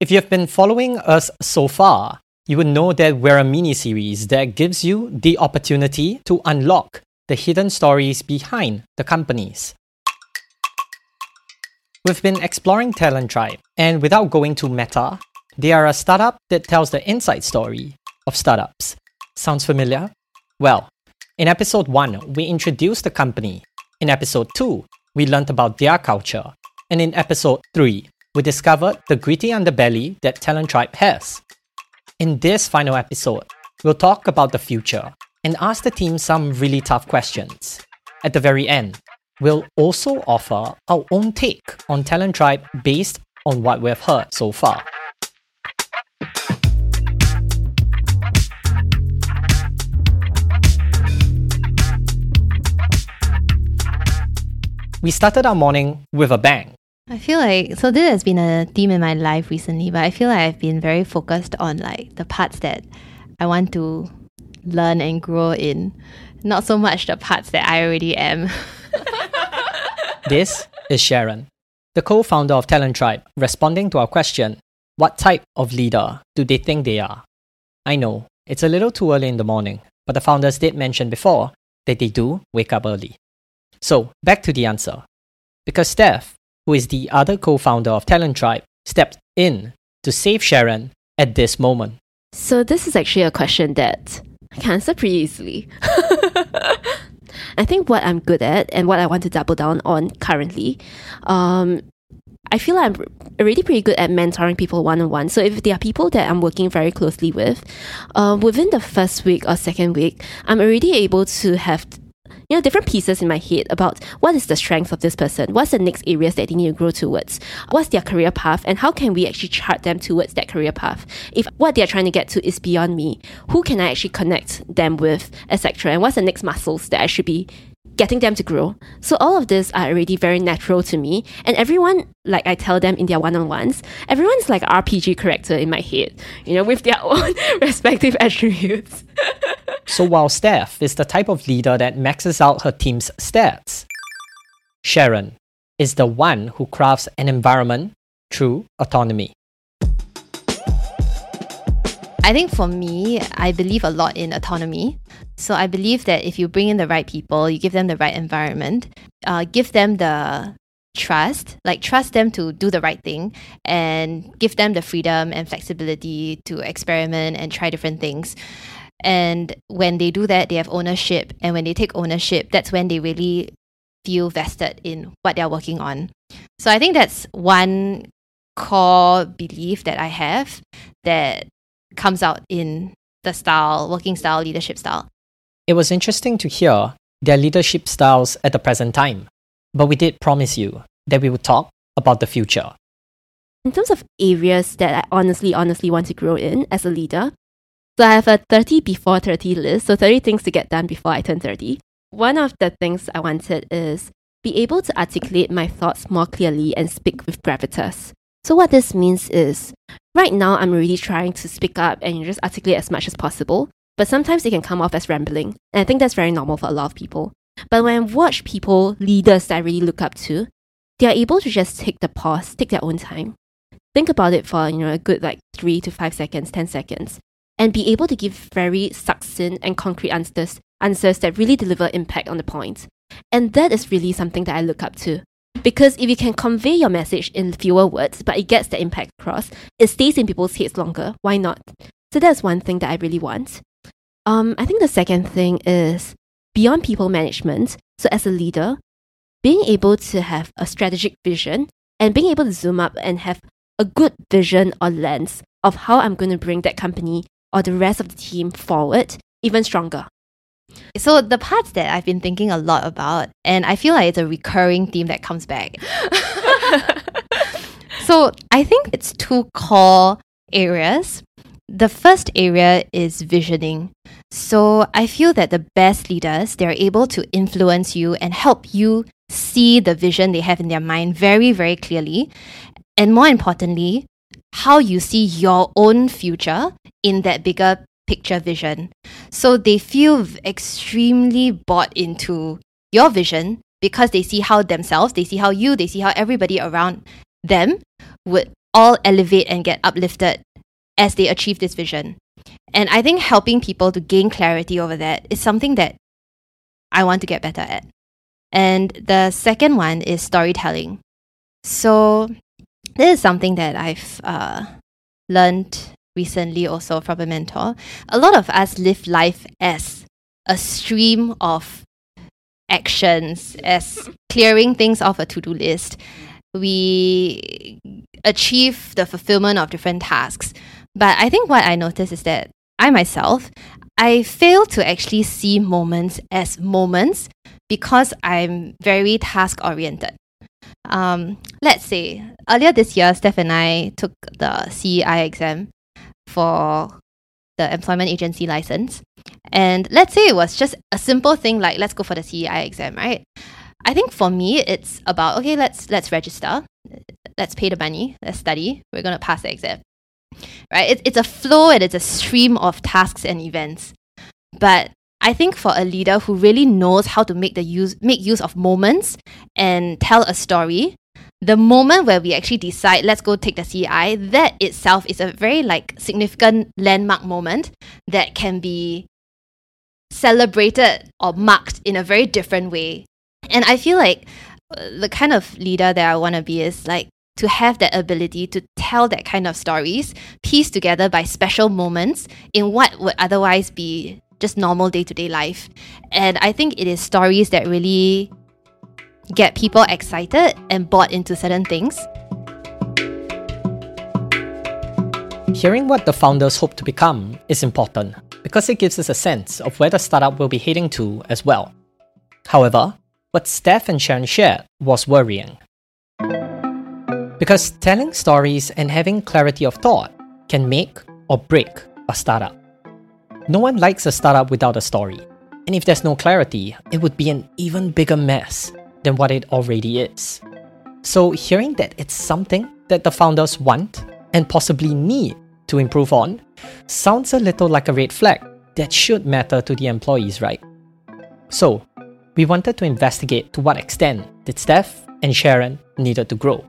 If you've been following us so far, you would know that we're a mini series that gives you the opportunity to unlock the hidden stories behind the companies. We've been exploring Talent Tribe, and without going to meta, they are a startup that tells the inside story of startups. Sounds familiar? Well, in episode 1, we introduced the company. In episode 2, we learned about their culture. And in episode 3, we discovered the gritty underbelly that Talent Tribe has. In this final episode, we'll talk about the future and ask the team some really tough questions. At the very end, we'll also offer our own take on Talent Tribe based on what we've heard so far. We started our morning with a bang. I feel like so this has been a theme in my life recently, but I feel like I've been very focused on like the parts that I want to learn and grow in, not so much the parts that I already am. This is Sharon, the co founder of Talent Tribe, responding to our question What type of leader do they think they are? I know, it's a little too early in the morning, but the founders did mention before that they do wake up early. So, back to the answer. Because Steph, who is the other co founder of Talent Tribe, stepped in to save Sharon at this moment. So this is actually a question that I can answer pretty easily. I think what I'm good at and what I want to double down on currently, um, I feel like I'm already pretty good at mentoring people one on one. So if there are people that I'm working very closely with, uh, within the first week or second week, I'm already able to have you know, different pieces in my head about what is the strength of this person, what's the next areas that they need to grow towards, what's their career path, and how can we actually chart them towards that career path. If what they're trying to get to is beyond me, who can I actually connect them with, etc., and what's the next muscles that I should be getting them to grow. So all of this are already very natural to me. And everyone, like I tell them in their one-on-ones, everyone's like RPG character in my head, you know, with their own respective attributes. So while Steph is the type of leader that maxes out her team's stats, Sharon is the one who crafts an environment through autonomy. I think for me, I believe a lot in autonomy. So I believe that if you bring in the right people, you give them the right environment, uh, give them the trust, like trust them to do the right thing, and give them the freedom and flexibility to experiment and try different things. And when they do that, they have ownership. And when they take ownership, that's when they really feel vested in what they're working on. So I think that's one core belief that I have that comes out in the style, working style, leadership style. It was interesting to hear their leadership styles at the present time, but we did promise you that we would talk about the future. In terms of areas that I honestly, honestly want to grow in as a leader, so I have a 30 before 30 list, so 30 things to get done before I turn 30. One of the things I wanted is be able to articulate my thoughts more clearly and speak with gravitas. So what this means is right now I'm really trying to speak up and just articulate as much as possible, but sometimes it can come off as rambling. And I think that's very normal for a lot of people. But when I watch people, leaders that I really look up to, they are able to just take the pause, take their own time. Think about it for, you know, a good like three to five seconds, 10 seconds, and be able to give very succinct and concrete answers, answers that really deliver impact on the point. And that is really something that I look up to. Because if you can convey your message in fewer words, but it gets the impact across, it stays in people's heads longer. Why not? So that's one thing that I really want. Um, I think the second thing is beyond people management. So as a leader, being able to have a strategic vision and being able to zoom up and have a good vision or lens of how I'm going to bring that company or the rest of the team forward even stronger. So the parts that I've been thinking a lot about, and I feel like it's a recurring theme that comes back. so I think it's two core areas. The first area is visioning. So I feel that the best leaders, they're able to influence you and help you see the vision they have in their mind very, very clearly. And more importantly, how you see your own future in that bigger picture vision. So they feel extremely bought into your vision because they see how themselves, they see how you, they see how everybody around them would all elevate and get uplifted as they achieve this vision. And I think helping people to gain clarity over that is something that I want to get better at. And the second one is storytelling. So, this is something that I've uh, learned recently also from a mentor. A lot of us live life as a stream of actions, as clearing things off a to do list. We achieve the fulfillment of different tasks. But I think what I notice is that I myself, I fail to actually see moments as moments because I'm very task oriented. Um, let's say earlier this year, Steph and I took the CEI exam for the employment agency license. And let's say it was just a simple thing like let's go for the CEI exam, right? I think for me it's about okay, let's let's register, let's pay the money, let's study, we're gonna pass the exam right? It, it's a flow and it's a stream of tasks and events. But I think for a leader who really knows how to make the use make use of moments and tell a story, the moment where we actually decide let's go take the CI, that itself is a very like significant landmark moment that can be celebrated or marked in a very different way. And I feel like uh, the kind of leader that I want to be is like to have that ability to tell that kind of stories pieced together by special moments in what would otherwise be just normal day to day life. And I think it is stories that really get people excited and bought into certain things. Hearing what the founders hope to become is important because it gives us a sense of where the startup will be heading to as well. However, what Steph and Sharon shared was worrying. Because telling stories and having clarity of thought can make or break a startup. No one likes a startup without a story. And if there's no clarity, it would be an even bigger mess than what it already is. So, hearing that it's something that the founders want and possibly need to improve on sounds a little like a red flag that should matter to the employees, right? So, we wanted to investigate to what extent did Steph and Sharon needed to grow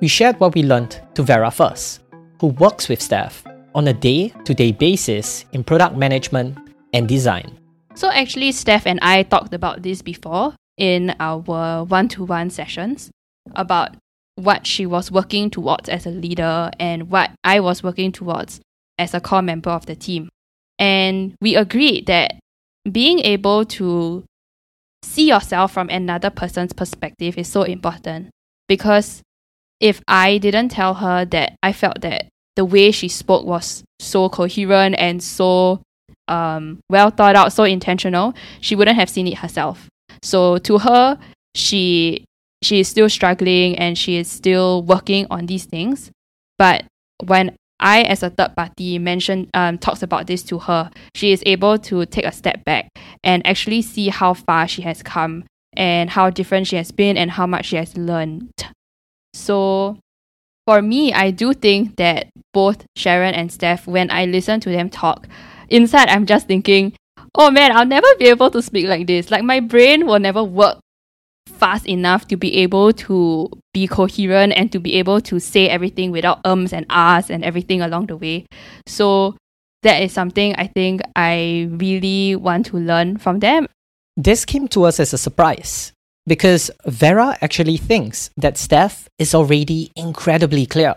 we shared what we learned to Vera first, who works with Steph on a day to day basis in product management and design. So, actually, Steph and I talked about this before in our one to one sessions about what she was working towards as a leader and what I was working towards as a core member of the team. And we agreed that being able to see yourself from another person's perspective is so important because if I didn't tell her that I felt that the way she spoke was so coherent and so um, well thought out, so intentional, she wouldn't have seen it herself. So to her, she she is still struggling and she is still working on these things. But when I, as a third party, mention um, talks about this to her, she is able to take a step back and actually see how far she has come and how different she has been and how much she has learned. So for me, I do think that both Sharon and Steph, when I listen to them talk, inside I'm just thinking, oh man, I'll never be able to speak like this. Like my brain will never work fast enough to be able to be coherent and to be able to say everything without ums and ahs and everything along the way. So that is something I think I really want to learn from them. This came to us as a surprise because Vera actually thinks that Steph is already incredibly clear.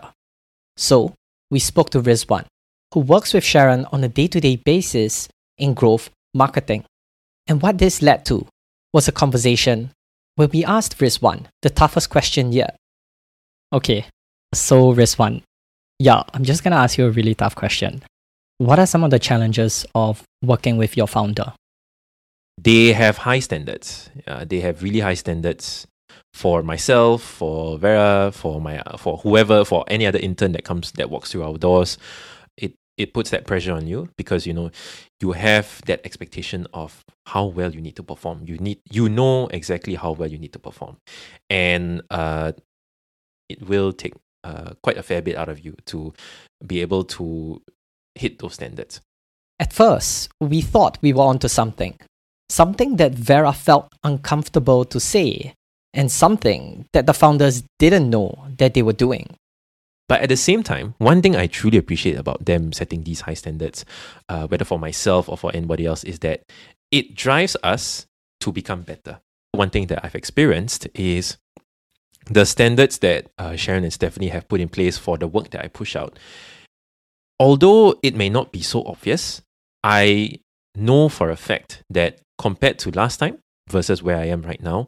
So, we spoke to Rizwan, who works with Sharon on a day to day basis in growth marketing. And what this led to was a conversation where we asked Rizwan the toughest question yet. Okay, so Rizwan, yeah, I'm just gonna ask you a really tough question. What are some of the challenges of working with your founder? They have high standards. Uh, they have really high standards for myself, for Vera, for my for whoever, for any other intern that comes that walks through our doors. It it puts that pressure on you because you know you have that expectation of how well you need to perform. You need you know exactly how well you need to perform, and uh, it will take uh, quite a fair bit out of you to be able to hit those standards. At first, we thought we were onto something something that Vera felt uncomfortable to say, and something that the founders didn't know that they were doing. But at the same time, one thing I truly appreciate about them setting these high standards, uh, whether for myself or for anybody else, is that it drives us to become better. One thing that I've experienced is the standards that uh, Sharon and Stephanie have put in place for the work that I push out. Although it may not be so obvious, I know for a fact that compared to last time versus where I am right now,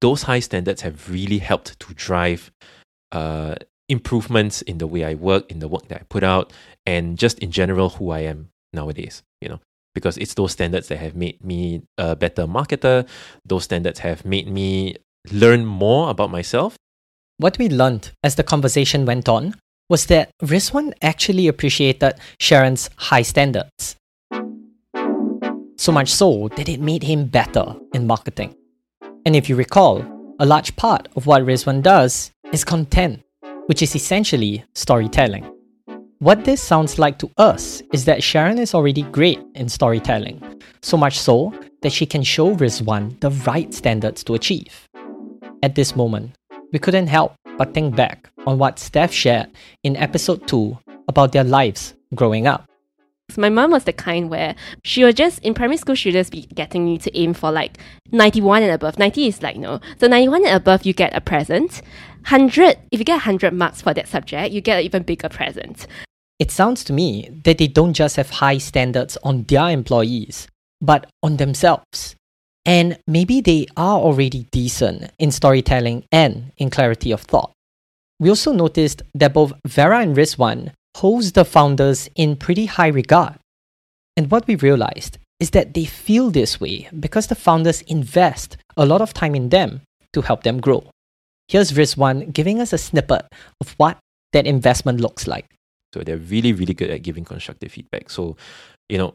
those high standards have really helped to drive uh, improvements in the way I work, in the work that I put out, and just in general who I am nowadays. You know, because it's those standards that have made me a better marketer. Those standards have made me learn more about myself. What we learned as the conversation went on was that Rizwan actually appreciated Sharon's high standards. So much so that it made him better in marketing. And if you recall, a large part of what Rizwan does is content, which is essentially storytelling. What this sounds like to us is that Sharon is already great in storytelling, so much so that she can show Rizwan the right standards to achieve. At this moment, we couldn't help but think back on what Steph shared in episode 2 about their lives growing up. My mom was the kind where she would just in primary school she would just be getting me to aim for like 91 and above. 90 is like no. So 91 and above you get a present. 100 if you get 100 marks for that subject, you get an even bigger present. It sounds to me that they don't just have high standards on their employees, but on themselves. And maybe they are already decent in storytelling and in clarity of thought. We also noticed that both Vera and Rizwan holds the founders in pretty high regard. And what we realized is that they feel this way because the founders invest a lot of time in them to help them grow. Here's Rizwan giving us a snippet of what that investment looks like. So they're really, really good at giving constructive feedback. So, you know,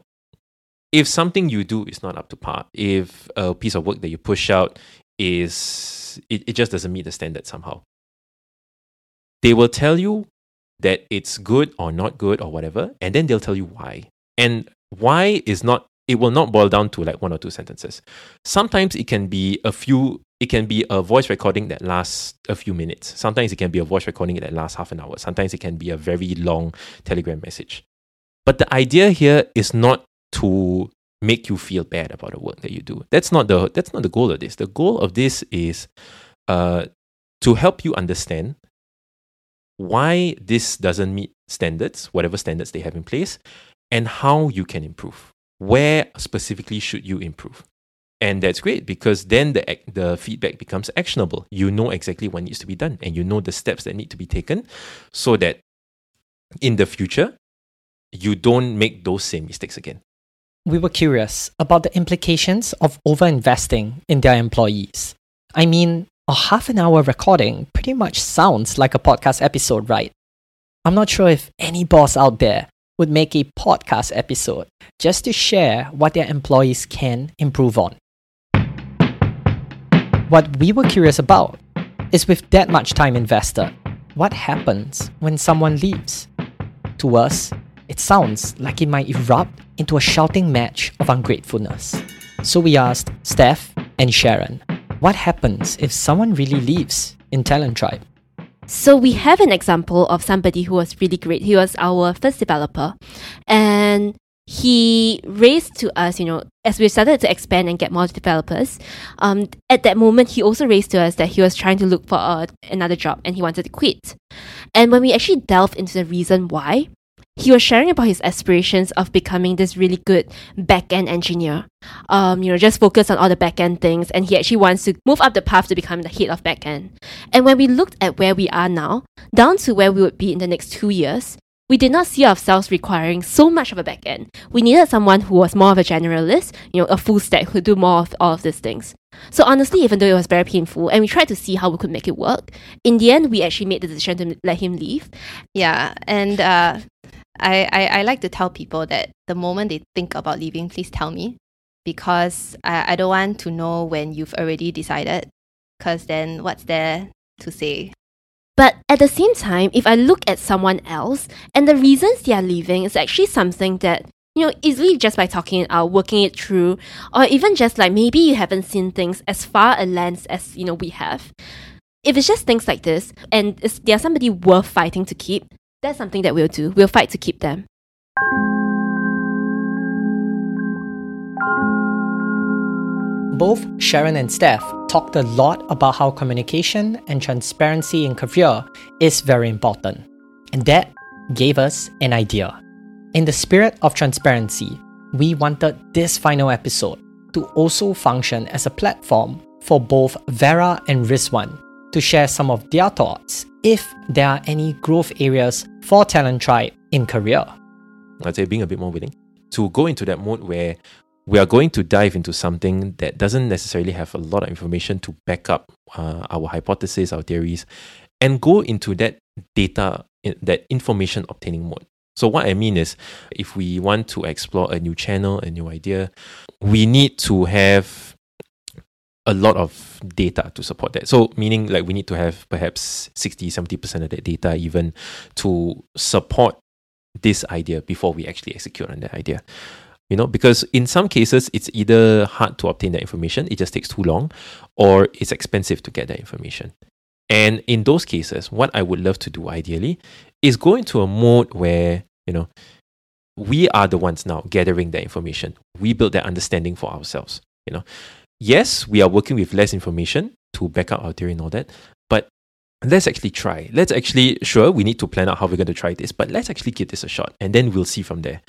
if something you do is not up to par, if a piece of work that you push out is it, it just doesn't meet the standard somehow, they will tell you that it's good or not good or whatever, and then they'll tell you why. And why is not it will not boil down to like one or two sentences. Sometimes it can be a few it can be a voice recording that lasts a few minutes. Sometimes it can be a voice recording that lasts half an hour. Sometimes it can be a very long telegram message. But the idea here is not to make you feel bad about the work that you do. That's not the that's not the goal of this. The goal of this is uh, to help you understand why this doesn't meet standards, whatever standards they have in place, and how you can improve. Where specifically should you improve? And that's great because then the, the feedback becomes actionable. You know exactly what needs to be done and you know the steps that need to be taken so that in the future, you don't make those same mistakes again. We were curious about the implications of overinvesting in their employees. I mean, a half an hour recording pretty much sounds like a podcast episode, right? I'm not sure if any boss out there would make a podcast episode just to share what their employees can improve on. What we were curious about is with that much time invested, what happens when someone leaves? To us, it sounds like it might erupt into a shouting match of ungratefulness. So we asked Steph and Sharon, what happens if someone really leaves in Talent Tribe? So we have an example of somebody who was really great. He was our first developer and he raised to us, you know, as we started to expand and get more developers, um, at that moment, he also raised to us that he was trying to look for uh, another job and he wanted to quit. And when we actually delved into the reason why, he was sharing about his aspirations of becoming this really good back-end engineer. Um, you know, just focus on all the back-end things, and he actually wants to move up the path to become the head of back-end. And when we looked at where we are now, down to where we would be in the next two years, we did not see ourselves requiring so much of a back end. We needed someone who was more of a generalist, you know, a full stack who do more of all of these things. So honestly, even though it was very painful and we tried to see how we could make it work, in the end we actually made the decision to let him leave. Yeah, and uh, I, I, I like to tell people that the moment they think about leaving, please tell me because I, I don't want to know when you've already decided because then what's there to say? But at the same time, if I look at someone else and the reasons they are leaving is actually something that, you know, easily just by talking it out, working it through, or even just like maybe you haven't seen things as far a lens as, you know, we have. If it's just things like this, and it's, they're somebody worth fighting to keep, that's something that we'll do. We'll fight to keep them. Both Sharon and Steph talked a lot about how communication and transparency in career is very important. And that gave us an idea. In the spirit of transparency, we wanted this final episode to also function as a platform for both Vera and Rizwan to share some of their thoughts if there are any growth areas for Talent Tribe in career. I'd say being a bit more willing to go into that mode where we are going to dive into something that doesn't necessarily have a lot of information to back up uh, our hypothesis, our theories, and go into that data, that information obtaining mode. So, what I mean is, if we want to explore a new channel, a new idea, we need to have a lot of data to support that. So, meaning like we need to have perhaps 60, 70% of that data even to support this idea before we actually execute on that idea. You know because in some cases it's either hard to obtain that information it just takes too long or it's expensive to get that information. And in those cases what i would love to do ideally is go into a mode where you know we are the ones now gathering that information. We build that understanding for ourselves you know yes we are working with less information to back up our theory and all that but let's actually try let's actually sure we need to plan out how we're going to try this but let's actually give this a shot and then we'll see from there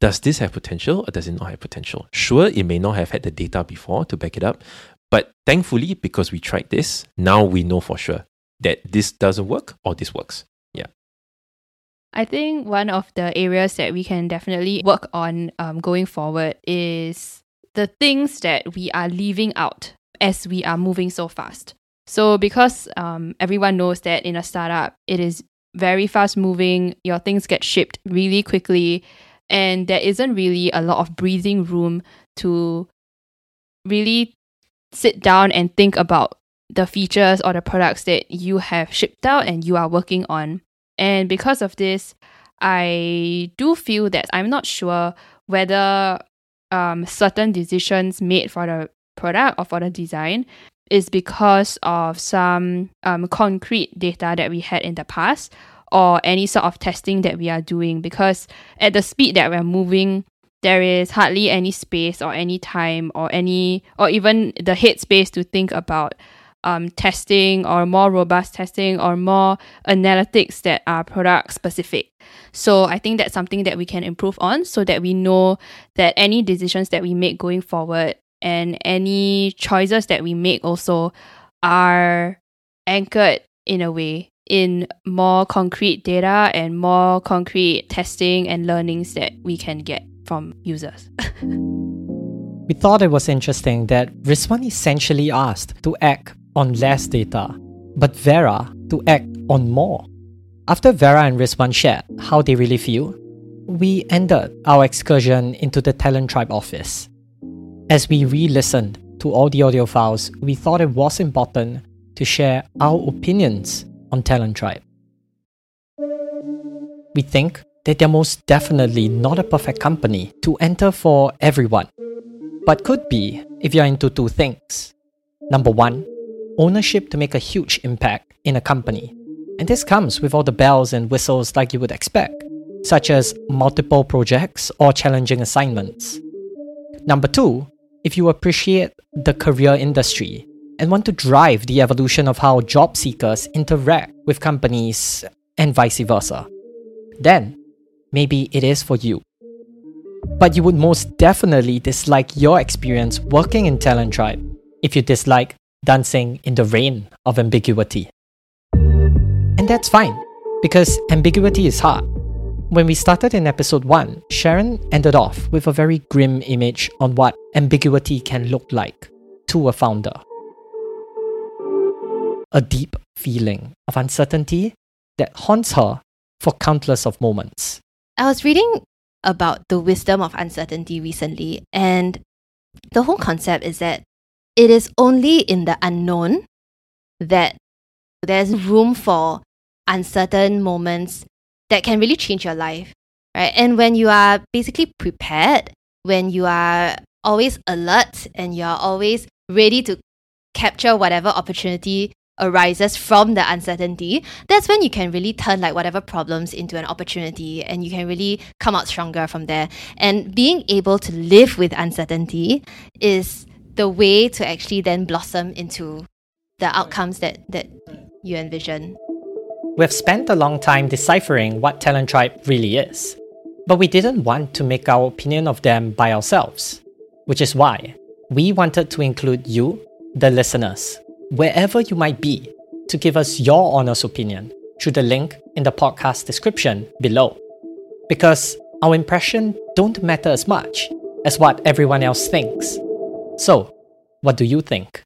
does this have potential or does it not have potential? Sure, it may not have had the data before to back it up, but thankfully, because we tried this, now we know for sure that this doesn't work or this works. Yeah. I think one of the areas that we can definitely work on um, going forward is the things that we are leaving out as we are moving so fast. So, because um, everyone knows that in a startup, it is very fast moving, your things get shipped really quickly and there isn't really a lot of breathing room to really sit down and think about the features or the products that you have shipped out and you are working on. And because of this, I do feel that I'm not sure whether um, certain decisions made for the product or for the design is because of some um, concrete data that we had in the past or any sort of testing that we are doing because at the speed that we're moving there is hardly any space or any time or any or even the headspace to think about um, testing or more robust testing or more analytics that are product specific. So I think that's something that we can improve on so that we know that any decisions that we make going forward and any choices that we make also are anchored in a way in more concrete data and more concrete testing and learnings that we can get from users. we thought it was interesting that Rizwan essentially asked to act on less data, but Vera to act on more. After Vera and Rizwan shared how they really feel, we ended our excursion into the Talent Tribe office. As we re listened to all the audio files, we thought it was important to share our opinions on Talent Tribe. We think that they're most definitely not a perfect company to enter for everyone, but could be if you're into two things. Number one, ownership to make a huge impact in a company. And this comes with all the bells and whistles like you would expect, such as multiple projects or challenging assignments. Number two, if you appreciate the career industry and want to drive the evolution of how job seekers interact with companies and vice versa. Then, maybe it is for you. But you would most definitely dislike your experience working in Talent Tribe if you dislike dancing in the rain of ambiguity. And that's fine, because ambiguity is hard. When we started in episode 1, Sharon ended off with a very grim image on what ambiguity can look like to a founder a deep feeling of uncertainty that haunts her for countless of moments. I was reading about the wisdom of uncertainty recently, and the whole concept is that it is only in the unknown that there's room for uncertain moments that can really change your life, right? And when you are basically prepared, when you are always alert and you're always ready to capture whatever opportunity arises from the uncertainty, that's when you can really turn like whatever problems into an opportunity and you can really come out stronger from there. And being able to live with uncertainty is the way to actually then blossom into the outcomes that, that you envision. We've spent a long time deciphering what Talent Tribe really is, but we didn't want to make our opinion of them by ourselves, which is why we wanted to include you, the listeners, wherever you might be, to give us your honest opinion through the link in the podcast description below. Because our impression don't matter as much as what everyone else thinks. So, what do you think?